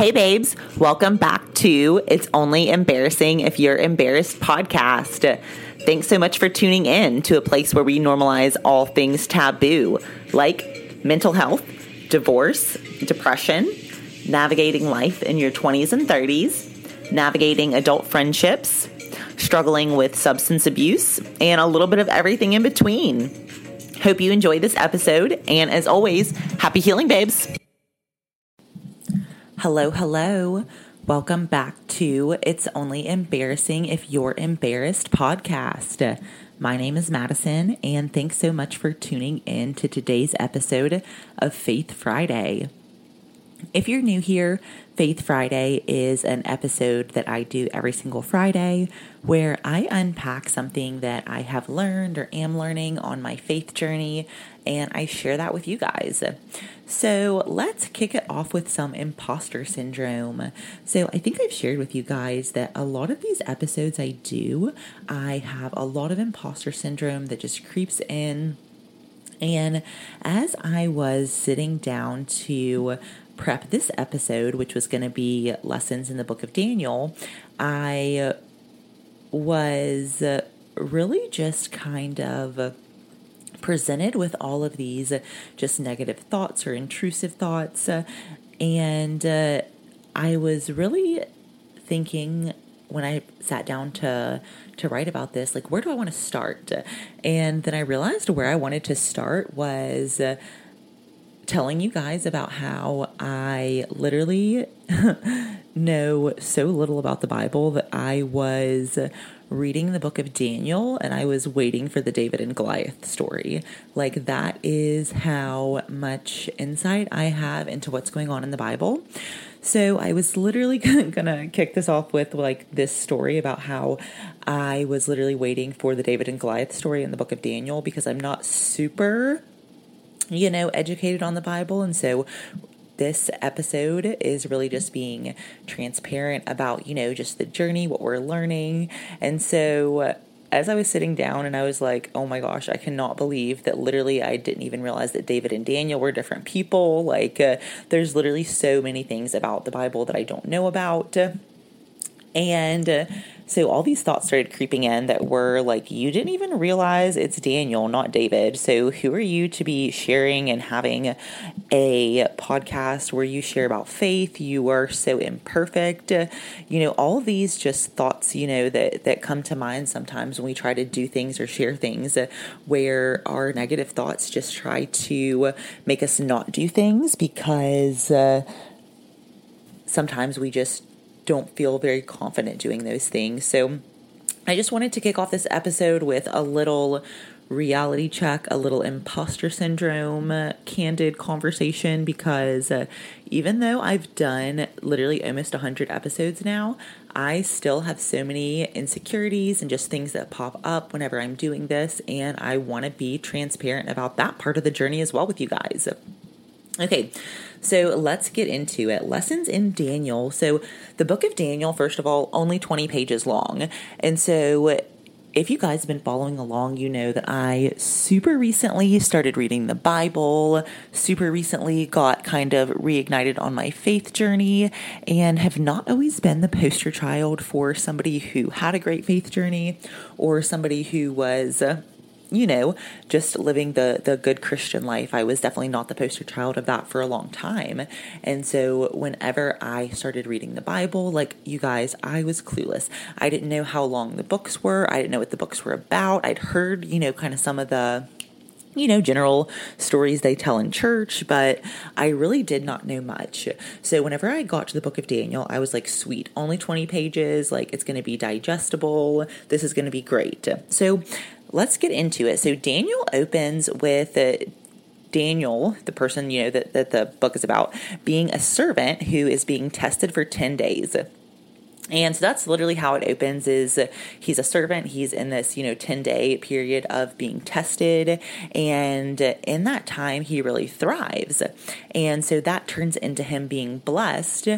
Hey, babes, welcome back to It's Only Embarrassing If You're Embarrassed podcast. Thanks so much for tuning in to a place where we normalize all things taboo, like mental health, divorce, depression, navigating life in your 20s and 30s, navigating adult friendships, struggling with substance abuse, and a little bit of everything in between. Hope you enjoy this episode, and as always, happy healing, babes. Hello, hello. Welcome back to It's Only Embarrassing If You're Embarrassed podcast. My name is Madison, and thanks so much for tuning in to today's episode of Faith Friday. If you're new here, Faith Friday is an episode that I do every single Friday where I unpack something that I have learned or am learning on my faith journey and I share that with you guys. So let's kick it off with some imposter syndrome. So I think I've shared with you guys that a lot of these episodes I do, I have a lot of imposter syndrome that just creeps in. And as I was sitting down to prep this episode, which was going to be lessons in the book of Daniel, I was really just kind of presented with all of these just negative thoughts or intrusive thoughts. and uh, I was really thinking when I sat down to to write about this, like where do I want to start? And then I realized where I wanted to start was telling you guys about how I literally know so little about the Bible that I was reading the book of Daniel and I was waiting for the David and Goliath story. Like, that is how much insight I have into what's going on in the Bible. So, I was literally gonna kick this off with like this story about how I was literally waiting for the David and Goliath story in the book of Daniel because I'm not super you know, educated on the Bible. And so this episode is really just being transparent about, you know, just the journey, what we're learning. And so as I was sitting down and I was like, oh my gosh, I cannot believe that literally I didn't even realize that David and Daniel were different people. Like, uh, there's literally so many things about the Bible that I don't know about. And uh, so all these thoughts started creeping in that were like, you didn't even realize it's Daniel, not David. So who are you to be sharing and having a podcast where you share about faith? You are so imperfect. You know, all these just thoughts, you know, that, that come to mind sometimes when we try to do things or share things where our negative thoughts just try to make us not do things because uh, sometimes we just don't feel very confident doing those things. So I just wanted to kick off this episode with a little reality check, a little imposter syndrome uh, candid conversation because uh, even though I've done literally almost 100 episodes now, I still have so many insecurities and just things that pop up whenever I'm doing this. And I want to be transparent about that part of the journey as well with you guys. Okay, so let's get into it. Lessons in Daniel. So, the book of Daniel, first of all, only 20 pages long. And so, if you guys have been following along, you know that I super recently started reading the Bible, super recently got kind of reignited on my faith journey, and have not always been the poster child for somebody who had a great faith journey or somebody who was you know, just living the the good Christian life. I was definitely not the poster child of that for a long time. And so whenever I started reading the Bible, like you guys, I was clueless. I didn't know how long the books were. I didn't know what the books were about. I'd heard, you know, kind of some of the you know, general stories they tell in church, but I really did not know much. So whenever I got to the book of Daniel, I was like, sweet, only 20 pages, like it's going to be digestible. This is going to be great. So let's get into it. So Daniel opens with Daniel, the person you know that, that the book is about, being a servant who is being tested for 10 days. And so that's literally how it opens is he's a servant, he's in this, you know, 10-day period of being tested and in that time he really thrives. And so that turns into him being blessed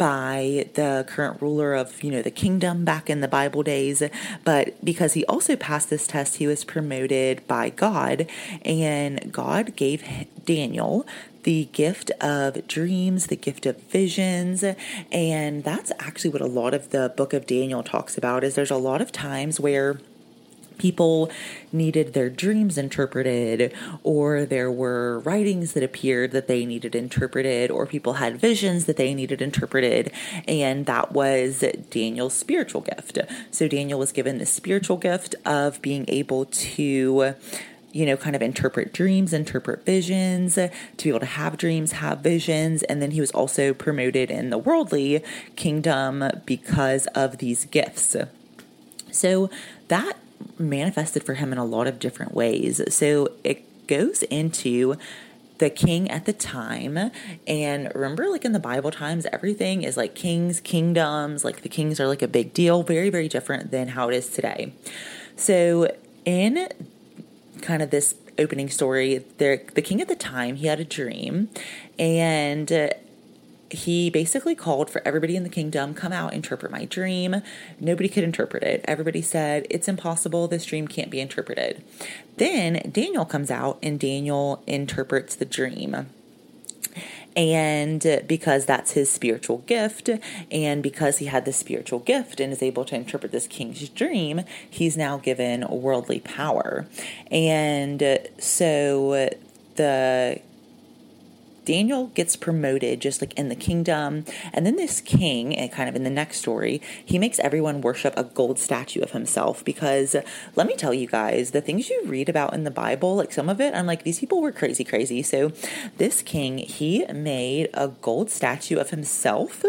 by the current ruler of, you know, the kingdom back in the Bible days. But because he also passed this test, he was promoted by God. And God gave Daniel the gift of dreams, the gift of visions, and that's actually what a lot of the book of Daniel talks about is there's a lot of times where people needed their dreams interpreted, or there were writings that appeared that they needed interpreted, or people had visions that they needed interpreted. And that was Daniel's spiritual gift. So Daniel was given the spiritual gift of being able to you know, kind of interpret dreams, interpret visions, to be able to have dreams, have visions. And then he was also promoted in the worldly kingdom because of these gifts. So that manifested for him in a lot of different ways. So it goes into the king at the time. And remember, like in the Bible times, everything is like kings, kingdoms, like the kings are like a big deal, very, very different than how it is today. So in kind of this opening story, there the king at the time he had a dream, and he basically called for everybody in the kingdom come out interpret my dream. Nobody could interpret it. Everybody said it's impossible. This dream can't be interpreted. Then daniel comes out and daniel interprets the dream. And because that's his spiritual gift, and because he had the spiritual gift and is able to interpret this king's dream, he's now given worldly power. And so the Daniel gets promoted just like in the kingdom. And then this king, and kind of in the next story, he makes everyone worship a gold statue of himself because let me tell you guys, the things you read about in the Bible, like some of it, I'm like, these people were crazy, crazy. So this king, he made a gold statue of himself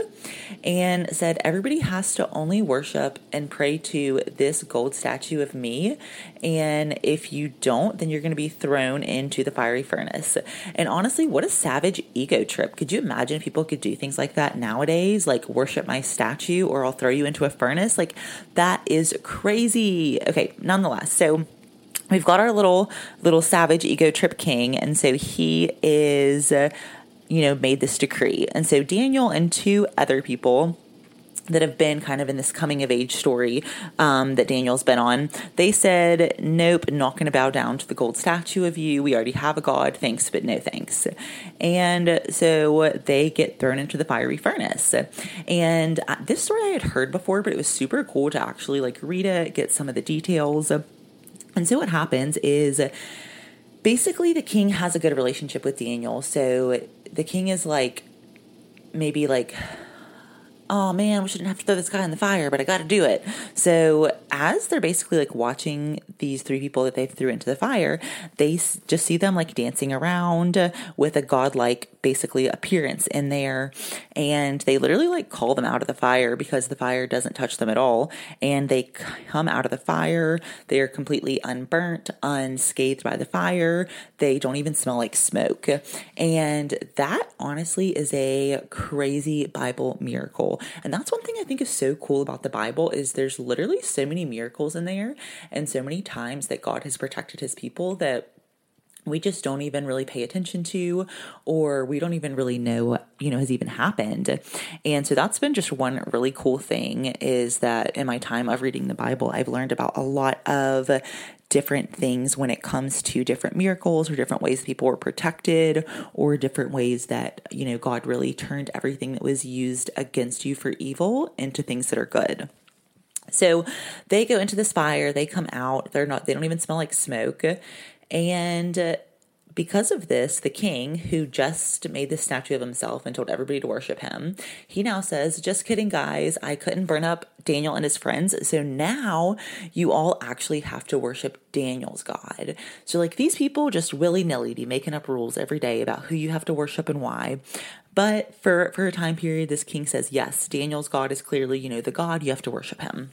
and said, everybody has to only worship and pray to this gold statue of me. And if you don't, then you're going to be thrown into the fiery furnace. And honestly, what a savage ego trip. Could you imagine people could do things like that nowadays? Like worship my statue or I'll throw you into a furnace? Like that is crazy. Okay, nonetheless. So we've got our little little savage ego trip king and so he is you know made this decree and so daniel and two other people that have been kind of in this coming of age story um, that Daniel's been on, they said, Nope, not going to bow down to the gold statue of you. We already have a God. Thanks, but no thanks. And so they get thrown into the fiery furnace. And uh, this story I had heard before, but it was super cool to actually like read it, get some of the details. And so what happens is basically the king has a good relationship with Daniel. So the king is like, maybe like oh man, we shouldn't have to throw this guy in the fire, but I got to do it. So as they're basically like watching these three people that they threw into the fire, they just see them like dancing around with a godlike basically appearance in there. And they literally like call them out of the fire because the fire doesn't touch them at all. And they come out of the fire. They are completely unburnt, unscathed by the fire. They don't even smell like smoke. And that honestly is a crazy Bible miracle. And that's one thing I think is so cool about the Bible is there's literally so many miracles in there and so many times that God has protected his people that we just don't even really pay attention to or we don't even really know you know has even happened. And so that's been just one really cool thing is that in my time of reading the bible i've learned about a lot of different things when it comes to different miracles or different ways people were protected or different ways that, you know, God really turned everything that was used against you for evil into things that are good. So they go into this fire, they come out, they're not, they don't even smell like smoke. And uh, because of this, the king, who just made this statue of himself and told everybody to worship him, he now says, Just kidding, guys. I couldn't burn up Daniel and his friends. So now you all actually have to worship Daniel's God. So, like, these people just willy nilly be making up rules every day about who you have to worship and why. But for, for a time period, this king says, Yes, Daniel's God is clearly, you know, the God. You have to worship him.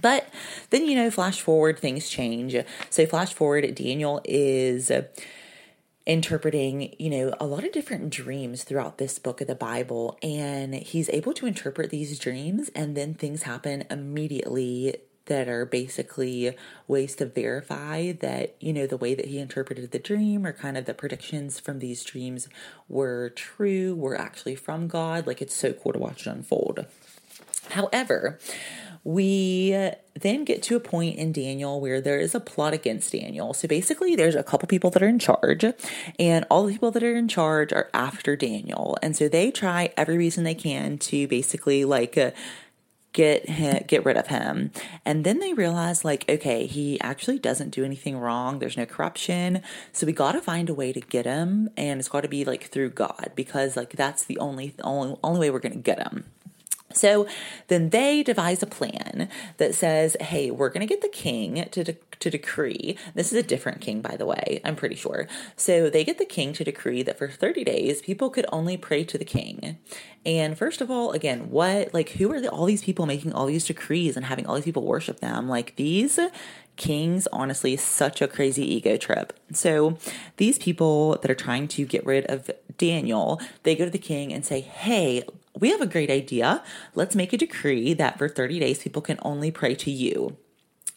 But then, you know, flash forward, things change. So, flash forward, Daniel is interpreting, you know, a lot of different dreams throughout this book of the Bible. And he's able to interpret these dreams, and then things happen immediately that are basically ways to verify that, you know, the way that he interpreted the dream or kind of the predictions from these dreams were true, were actually from God. Like it's so cool to watch it unfold. However, we then get to a point in Daniel where there is a plot against Daniel. So basically, there's a couple people that are in charge, and all the people that are in charge are after Daniel. And so they try every reason they can to basically like uh, get him, get rid of him. And then they realize like, okay, he actually doesn't do anything wrong. There's no corruption. So we got to find a way to get him, and it's got to be like through God because like that's the only only only way we're going to get him. So then they devise a plan that says, hey, we're going to get the king to, de- to decree. This is a different king, by the way, I'm pretty sure. So they get the king to decree that for 30 days, people could only pray to the king. And first of all, again, what, like, who are the, all these people making all these decrees and having all these people worship them? Like, these kings, honestly, such a crazy ego trip. So these people that are trying to get rid of Daniel, they go to the king and say, hey, we have a great idea. Let's make a decree that for 30 days people can only pray to you.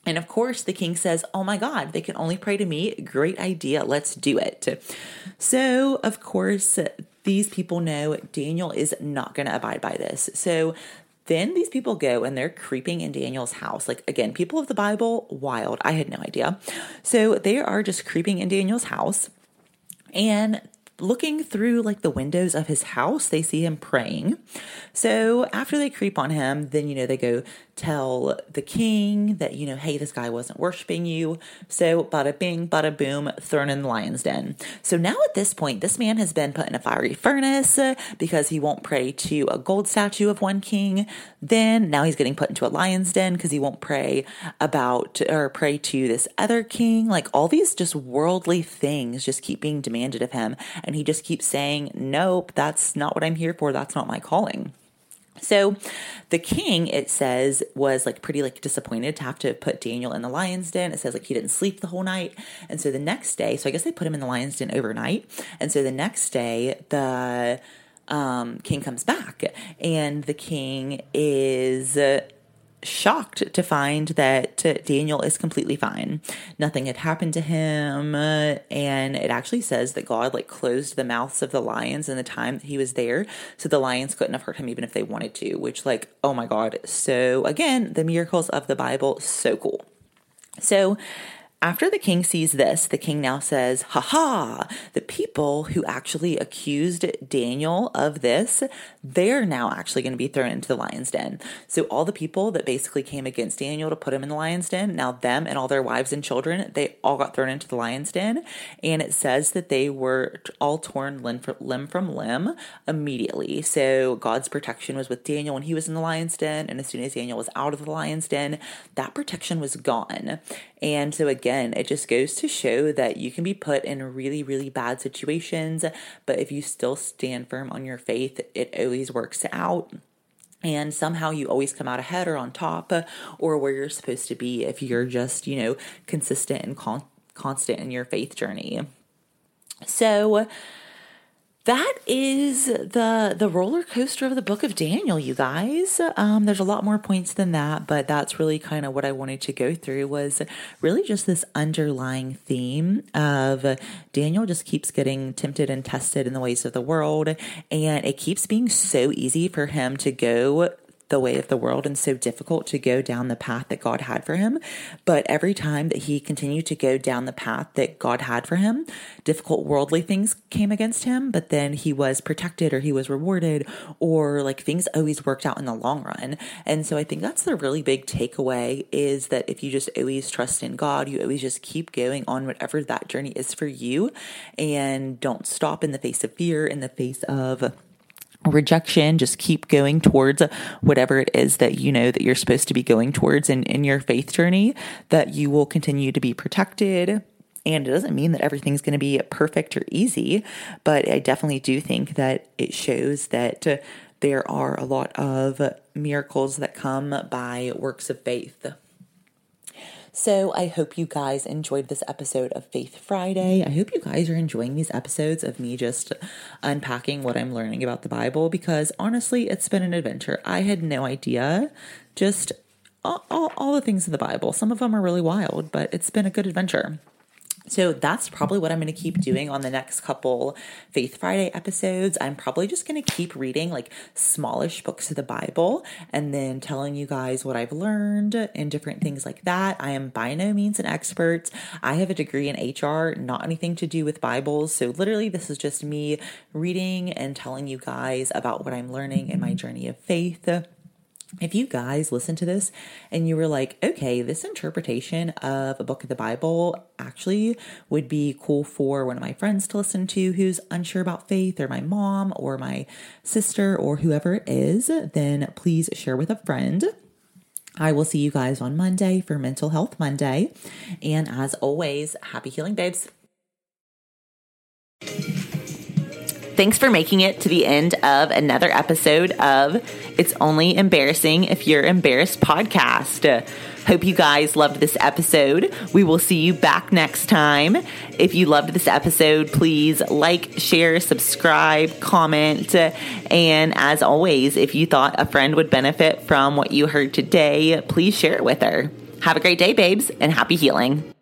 And of course, the king says, Oh my God, they can only pray to me. Great idea. Let's do it. So, of course, these people know Daniel is not going to abide by this. So, then these people go and they're creeping in Daniel's house. Like, again, people of the Bible, wild. I had no idea. So, they are just creeping in Daniel's house. And looking through like the windows of his house, they see him praying. So after they creep on him, then you know they go tell the king that, you know, hey, this guy wasn't worshiping you. So bada bing, bada boom, thrown in the lion's den. So now at this point, this man has been put in a fiery furnace uh, because he won't pray to a gold statue of one king. Then now he's getting put into a lion's den because he won't pray about or pray to this other king. Like all these just worldly things just keep being demanded of him. And he just keeps saying, nope, that's not what I'm here for. That's not my calling. So the king, it says, was like pretty like disappointed to have to put Daniel in the lion's den. It says like he didn't sleep the whole night. And so the next day, so I guess they put him in the lion's den overnight. And so the next day, the um, king comes back and the king is shocked to find that Daniel is completely fine. Nothing had happened to him. And it actually says that God like closed the mouths of the lions in the time that he was there. So the lions couldn't have hurt him even if they wanted to, which like, oh my God. So again, the miracles of the Bible, so cool. So after the king sees this, the king now says, Ha ha! The people who actually accused Daniel of this, they're now actually going to be thrown into the lion's den. So, all the people that basically came against Daniel to put him in the lion's den, now them and all their wives and children, they all got thrown into the lion's den. And it says that they were all torn limb from limb immediately. So, God's protection was with Daniel when he was in the lion's den. And as soon as Daniel was out of the lion's den, that protection was gone. And so, again, it just goes to show that you can be put in really, really bad situations, but if you still stand firm on your faith, it always works out. And somehow you always come out ahead or on top or where you're supposed to be if you're just, you know, consistent and con- constant in your faith journey. So, that is the the roller coaster of the book of Daniel, you guys. Um, there's a lot more points than that, but that's really kind of what I wanted to go through was really just this underlying theme of Daniel just keeps getting tempted and tested in the ways of the world, and it keeps being so easy for him to go the way of the world and so difficult to go down the path that God had for him. But every time that he continued to go down the path that God had for him, difficult worldly things came against him, but then he was protected or he was rewarded or like things always worked out in the long run. And so I think that's the really big takeaway is that if you just always trust in God, you always just keep going on whatever that journey is for you and don't stop in the face of fear, in the face of rejection just keep going towards whatever it is that you know that you're supposed to be going towards in, in your faith journey that you will continue to be protected. And it doesn't mean that everything's going to be perfect or easy but i definitely do think that it shows that there are a lot of miracles that come by works of faith so I hope you guys enjoyed this episode of Faith Friday. I hope you guys are enjoying these episodes of me just unpacking what I'm learning about the Bible because honestly, it's been an adventure. I had no idea just all, all, all the things in the Bible. Some of them are really wild, but it's been a good adventure. So that's probably what I'm going to keep doing on the next couple Faith Friday episodes. I'm probably just going to keep reading like smallish books of the Bible and then telling you guys what I've learned and different things like that. I am by no means an expert. I have a degree in HR, not anything to do with Bibles. So literally, this is just me reading and telling you guys about what I'm learning in my journey of faith. If you guys listen to this and you were like, okay, this interpretation of a book of the Bible actually would be cool for one of my friends to listen to who's unsure about faith, or my mom, or my sister, or whoever it is, then please share with a friend. I will see you guys on Monday for Mental Health Monday. And as always, happy healing, babes. Thanks for making it to the end of another episode of It's Only Embarrassing If You're Embarrassed podcast. Hope you guys loved this episode. We will see you back next time. If you loved this episode, please like, share, subscribe, comment. And as always, if you thought a friend would benefit from what you heard today, please share it with her. Have a great day, babes, and happy healing.